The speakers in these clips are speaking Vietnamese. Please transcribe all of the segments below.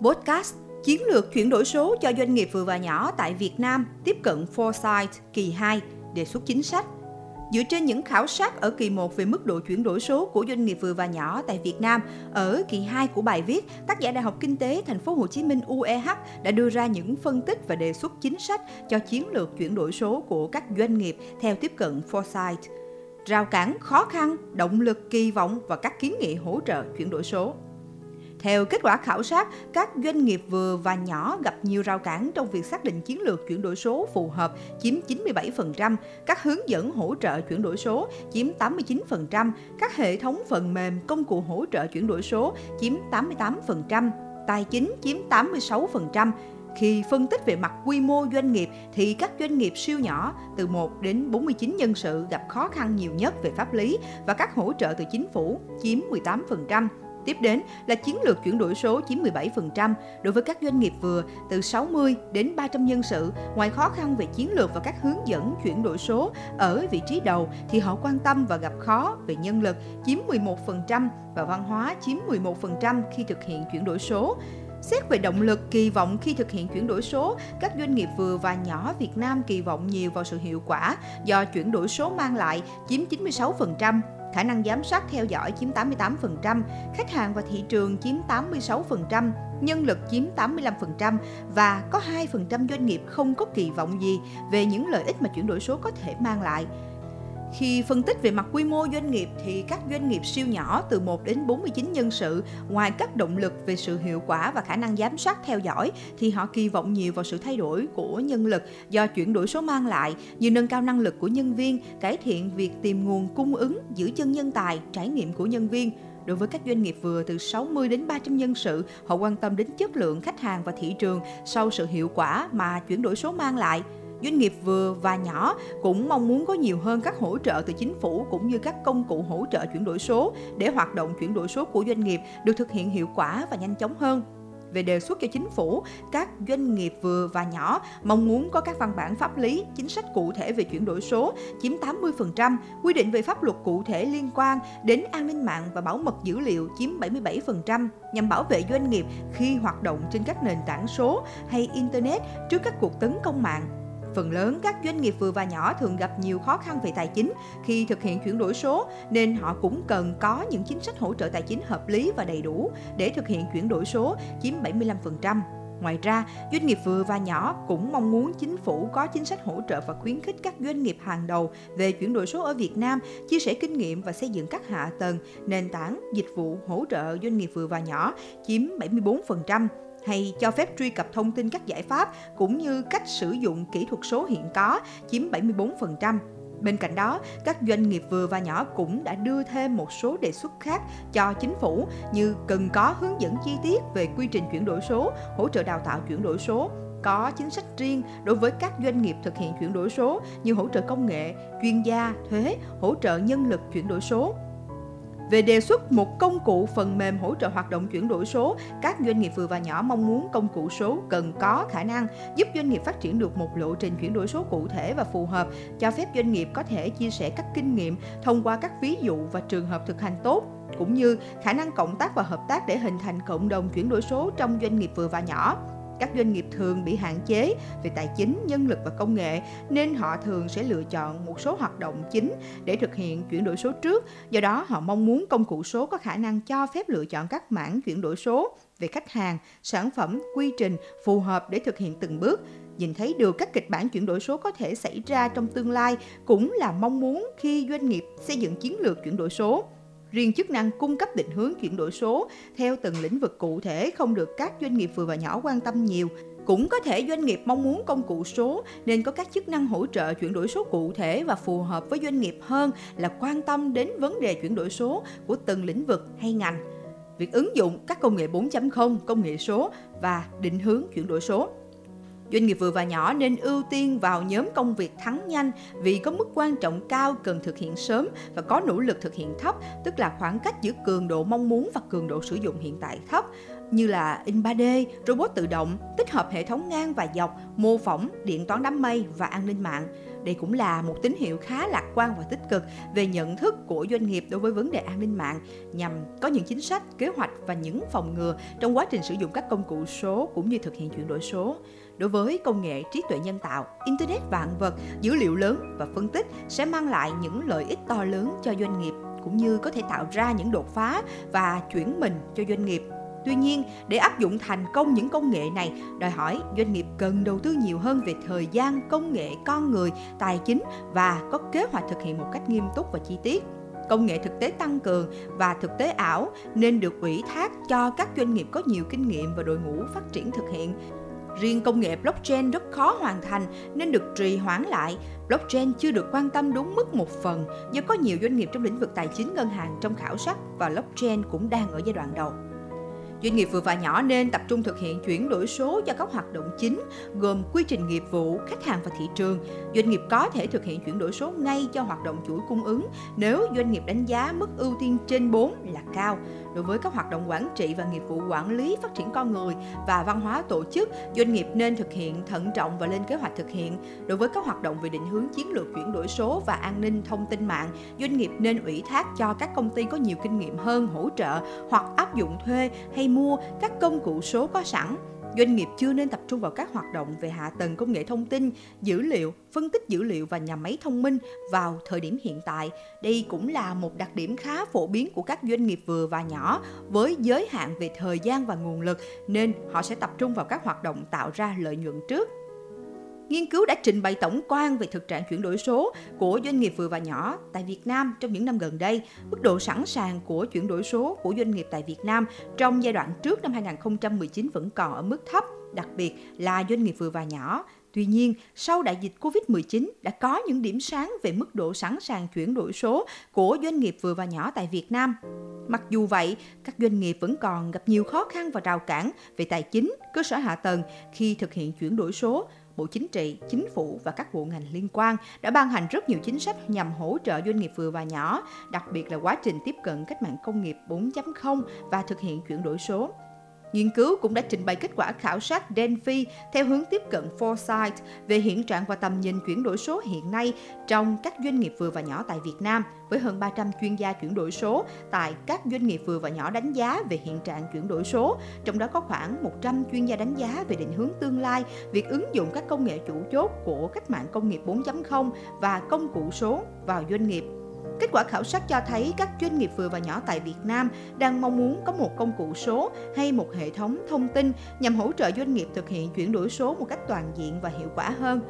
Podcast Chiến lược chuyển đổi số cho doanh nghiệp vừa và nhỏ tại Việt Nam tiếp cận Foresight kỳ 2, đề xuất chính sách. Dựa trên những khảo sát ở kỳ 1 về mức độ chuyển đổi số của doanh nghiệp vừa và nhỏ tại Việt Nam, ở kỳ 2 của bài viết, tác giả Đại học Kinh tế Thành phố Hồ Chí Minh UEH đã đưa ra những phân tích và đề xuất chính sách cho chiến lược chuyển đổi số của các doanh nghiệp theo tiếp cận Foresight. Rào cản, khó khăn, động lực, kỳ vọng và các kiến nghị hỗ trợ chuyển đổi số. Theo kết quả khảo sát, các doanh nghiệp vừa và nhỏ gặp nhiều rào cản trong việc xác định chiến lược chuyển đổi số phù hợp chiếm 97%, các hướng dẫn hỗ trợ chuyển đổi số chiếm 89%, các hệ thống phần mềm công cụ hỗ trợ chuyển đổi số chiếm 88%, tài chính chiếm 86%, khi phân tích về mặt quy mô doanh nghiệp thì các doanh nghiệp siêu nhỏ từ 1 đến 49 nhân sự gặp khó khăn nhiều nhất về pháp lý và các hỗ trợ từ chính phủ chiếm 18%. Tiếp đến là chiến lược chuyển đổi số chiếm 17% đối với các doanh nghiệp vừa từ 60 đến 300 nhân sự. Ngoài khó khăn về chiến lược và các hướng dẫn chuyển đổi số ở vị trí đầu thì họ quan tâm và gặp khó về nhân lực chiếm 11% và văn hóa chiếm 11% khi thực hiện chuyển đổi số. Xét về động lực kỳ vọng khi thực hiện chuyển đổi số, các doanh nghiệp vừa và nhỏ Việt Nam kỳ vọng nhiều vào sự hiệu quả do chuyển đổi số mang lại chiếm 96%, khả năng giám sát theo dõi chiếm 88%, khách hàng và thị trường chiếm 86%, nhân lực chiếm 85% và có 2% doanh nghiệp không có kỳ vọng gì về những lợi ích mà chuyển đổi số có thể mang lại. Khi phân tích về mặt quy mô doanh nghiệp thì các doanh nghiệp siêu nhỏ từ 1 đến 49 nhân sự, ngoài các động lực về sự hiệu quả và khả năng giám sát theo dõi thì họ kỳ vọng nhiều vào sự thay đổi của nhân lực do chuyển đổi số mang lại như nâng cao năng lực của nhân viên, cải thiện việc tìm nguồn cung ứng, giữ chân nhân tài, trải nghiệm của nhân viên. Đối với các doanh nghiệp vừa từ 60 đến 300 nhân sự, họ quan tâm đến chất lượng khách hàng và thị trường sau sự hiệu quả mà chuyển đổi số mang lại doanh nghiệp vừa và nhỏ cũng mong muốn có nhiều hơn các hỗ trợ từ chính phủ cũng như các công cụ hỗ trợ chuyển đổi số để hoạt động chuyển đổi số của doanh nghiệp được thực hiện hiệu quả và nhanh chóng hơn. Về đề xuất cho chính phủ, các doanh nghiệp vừa và nhỏ mong muốn có các văn bản pháp lý, chính sách cụ thể về chuyển đổi số chiếm 80%, quy định về pháp luật cụ thể liên quan đến an ninh mạng và bảo mật dữ liệu chiếm 77% nhằm bảo vệ doanh nghiệp khi hoạt động trên các nền tảng số hay internet trước các cuộc tấn công mạng. Phần lớn các doanh nghiệp vừa và nhỏ thường gặp nhiều khó khăn về tài chính. Khi thực hiện chuyển đổi số nên họ cũng cần có những chính sách hỗ trợ tài chính hợp lý và đầy đủ. Để thực hiện chuyển đổi số chiếm 75%. Ngoài ra, doanh nghiệp vừa và nhỏ cũng mong muốn chính phủ có chính sách hỗ trợ và khuyến khích các doanh nghiệp hàng đầu về chuyển đổi số ở Việt Nam, chia sẻ kinh nghiệm và xây dựng các hạ tầng, nền tảng, dịch vụ hỗ trợ doanh nghiệp vừa và nhỏ chiếm 74%, hay cho phép truy cập thông tin các giải pháp cũng như cách sử dụng kỹ thuật số hiện có chiếm 74%. Bên cạnh đó, các doanh nghiệp vừa và nhỏ cũng đã đưa thêm một số đề xuất khác cho chính phủ như cần có hướng dẫn chi tiết về quy trình chuyển đổi số, hỗ trợ đào tạo chuyển đổi số, có chính sách riêng đối với các doanh nghiệp thực hiện chuyển đổi số như hỗ trợ công nghệ, chuyên gia, thuế, hỗ trợ nhân lực chuyển đổi số, về đề xuất một công cụ phần mềm hỗ trợ hoạt động chuyển đổi số, các doanh nghiệp vừa và nhỏ mong muốn công cụ số cần có khả năng giúp doanh nghiệp phát triển được một lộ trình chuyển đổi số cụ thể và phù hợp, cho phép doanh nghiệp có thể chia sẻ các kinh nghiệm thông qua các ví dụ và trường hợp thực hành tốt cũng như khả năng cộng tác và hợp tác để hình thành cộng đồng chuyển đổi số trong doanh nghiệp vừa và nhỏ các doanh nghiệp thường bị hạn chế về tài chính, nhân lực và công nghệ, nên họ thường sẽ lựa chọn một số hoạt động chính để thực hiện chuyển đổi số trước. Do đó, họ mong muốn công cụ số có khả năng cho phép lựa chọn các mảng chuyển đổi số về khách hàng, sản phẩm, quy trình phù hợp để thực hiện từng bước. Nhìn thấy được các kịch bản chuyển đổi số có thể xảy ra trong tương lai cũng là mong muốn khi doanh nghiệp xây dựng chiến lược chuyển đổi số. Riêng chức năng cung cấp định hướng chuyển đổi số theo từng lĩnh vực cụ thể không được các doanh nghiệp vừa và nhỏ quan tâm nhiều. Cũng có thể doanh nghiệp mong muốn công cụ số nên có các chức năng hỗ trợ chuyển đổi số cụ thể và phù hợp với doanh nghiệp hơn là quan tâm đến vấn đề chuyển đổi số của từng lĩnh vực hay ngành. Việc ứng dụng các công nghệ 4.0, công nghệ số và định hướng chuyển đổi số Doanh nghiệp vừa và nhỏ nên ưu tiên vào nhóm công việc thắng nhanh vì có mức quan trọng cao cần thực hiện sớm và có nỗ lực thực hiện thấp, tức là khoảng cách giữa cường độ mong muốn và cường độ sử dụng hiện tại thấp như là in 3D, robot tự động, tích hợp hệ thống ngang và dọc, mô phỏng, điện toán đám mây và an ninh mạng. Đây cũng là một tín hiệu khá lạc quan và tích cực về nhận thức của doanh nghiệp đối với vấn đề an ninh mạng nhằm có những chính sách, kế hoạch và những phòng ngừa trong quá trình sử dụng các công cụ số cũng như thực hiện chuyển đổi số. Đối với công nghệ trí tuệ nhân tạo, Internet vạn vật, dữ liệu lớn và phân tích sẽ mang lại những lợi ích to lớn cho doanh nghiệp cũng như có thể tạo ra những đột phá và chuyển mình cho doanh nghiệp Tuy nhiên, để áp dụng thành công những công nghệ này, đòi hỏi doanh nghiệp cần đầu tư nhiều hơn về thời gian, công nghệ, con người, tài chính và có kế hoạch thực hiện một cách nghiêm túc và chi tiết công nghệ thực tế tăng cường và thực tế ảo nên được ủy thác cho các doanh nghiệp có nhiều kinh nghiệm và đội ngũ phát triển thực hiện. Riêng công nghệ blockchain rất khó hoàn thành nên được trì hoãn lại. Blockchain chưa được quan tâm đúng mức một phần do có nhiều doanh nghiệp trong lĩnh vực tài chính ngân hàng trong khảo sát và blockchain cũng đang ở giai đoạn đầu. Doanh nghiệp vừa và nhỏ nên tập trung thực hiện chuyển đổi số cho các hoạt động chính gồm quy trình nghiệp vụ, khách hàng và thị trường. Doanh nghiệp có thể thực hiện chuyển đổi số ngay cho hoạt động chuỗi cung ứng nếu doanh nghiệp đánh giá mức ưu tiên trên 4 là cao. Đối với các hoạt động quản trị và nghiệp vụ quản lý, phát triển con người và văn hóa tổ chức, doanh nghiệp nên thực hiện thận trọng và lên kế hoạch thực hiện. Đối với các hoạt động về định hướng chiến lược chuyển đổi số và an ninh thông tin mạng, doanh nghiệp nên ủy thác cho các công ty có nhiều kinh nghiệm hơn hỗ trợ hoặc áp dụng thuê hay mua các công cụ số có sẵn doanh nghiệp chưa nên tập trung vào các hoạt động về hạ tầng công nghệ thông tin, dữ liệu, phân tích dữ liệu và nhà máy thông minh vào thời điểm hiện tại. Đây cũng là một đặc điểm khá phổ biến của các doanh nghiệp vừa và nhỏ với giới hạn về thời gian và nguồn lực nên họ sẽ tập trung vào các hoạt động tạo ra lợi nhuận trước. Nghiên cứu đã trình bày tổng quan về thực trạng chuyển đổi số của doanh nghiệp vừa và nhỏ tại Việt Nam trong những năm gần đây, mức độ sẵn sàng của chuyển đổi số của doanh nghiệp tại Việt Nam trong giai đoạn trước năm 2019 vẫn còn ở mức thấp, đặc biệt là doanh nghiệp vừa và nhỏ. Tuy nhiên, sau đại dịch Covid-19 đã có những điểm sáng về mức độ sẵn sàng chuyển đổi số của doanh nghiệp vừa và nhỏ tại Việt Nam. Mặc dù vậy, các doanh nghiệp vẫn còn gặp nhiều khó khăn và rào cản về tài chính, cơ sở hạ tầng khi thực hiện chuyển đổi số, Bộ Chính trị, Chính phủ và các bộ ngành liên quan đã ban hành rất nhiều chính sách nhằm hỗ trợ doanh nghiệp vừa và nhỏ, đặc biệt là quá trình tiếp cận cách mạng công nghiệp 4.0 và thực hiện chuyển đổi số. Nghiên cứu cũng đã trình bày kết quả khảo sát Delphi theo hướng tiếp cận Foresight về hiện trạng và tầm nhìn chuyển đổi số hiện nay trong các doanh nghiệp vừa và nhỏ tại Việt Nam, với hơn 300 chuyên gia chuyển đổi số tại các doanh nghiệp vừa và nhỏ đánh giá về hiện trạng chuyển đổi số, trong đó có khoảng 100 chuyên gia đánh giá về định hướng tương lai, việc ứng dụng các công nghệ chủ chốt của cách mạng công nghiệp 4.0 và công cụ số vào doanh nghiệp. Kết quả khảo sát cho thấy các doanh nghiệp vừa và nhỏ tại Việt Nam đang mong muốn có một công cụ số hay một hệ thống thông tin nhằm hỗ trợ doanh nghiệp thực hiện chuyển đổi số một cách toàn diện và hiệu quả hơn.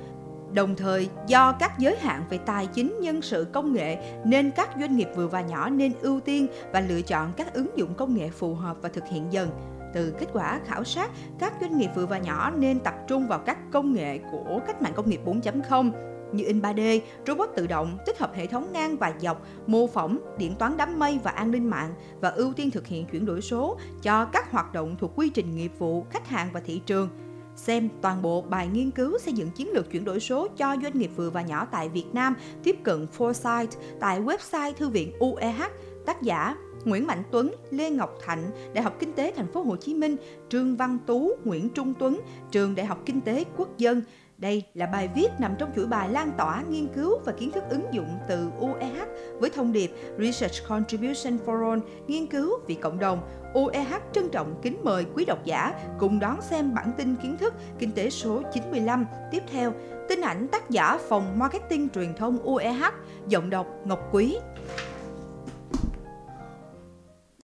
Đồng thời, do các giới hạn về tài chính, nhân sự, công nghệ nên các doanh nghiệp vừa và nhỏ nên ưu tiên và lựa chọn các ứng dụng công nghệ phù hợp và thực hiện dần. Từ kết quả khảo sát, các doanh nghiệp vừa và nhỏ nên tập trung vào các công nghệ của cách mạng công nghiệp 4.0 như in 3D, robot tự động, tích hợp hệ thống ngang và dọc, mô phỏng, điện toán đám mây và an ninh mạng và ưu tiên thực hiện chuyển đổi số cho các hoạt động thuộc quy trình nghiệp vụ, khách hàng và thị trường. Xem toàn bộ bài nghiên cứu xây dựng chiến lược chuyển đổi số cho doanh nghiệp vừa và nhỏ tại Việt Nam tiếp cận Foresight tại website Thư viện UEH, tác giả Nguyễn Mạnh Tuấn, Lê Ngọc Thạnh, Đại học Kinh tế Thành phố Hồ Chí Minh, Trương Văn Tú, Nguyễn Trung Tuấn, Trường Đại học Kinh tế Quốc dân, đây là bài viết nằm trong chuỗi bài lan tỏa nghiên cứu và kiến thức ứng dụng từ UEH với thông điệp Research Contribution for All, nghiên cứu vì cộng đồng. UEH trân trọng kính mời quý độc giả cùng đón xem bản tin kiến thức Kinh tế số 95. Tiếp theo, tin ảnh tác giả phòng Marketing Truyền thông UEH, giọng đọc Ngọc Quý.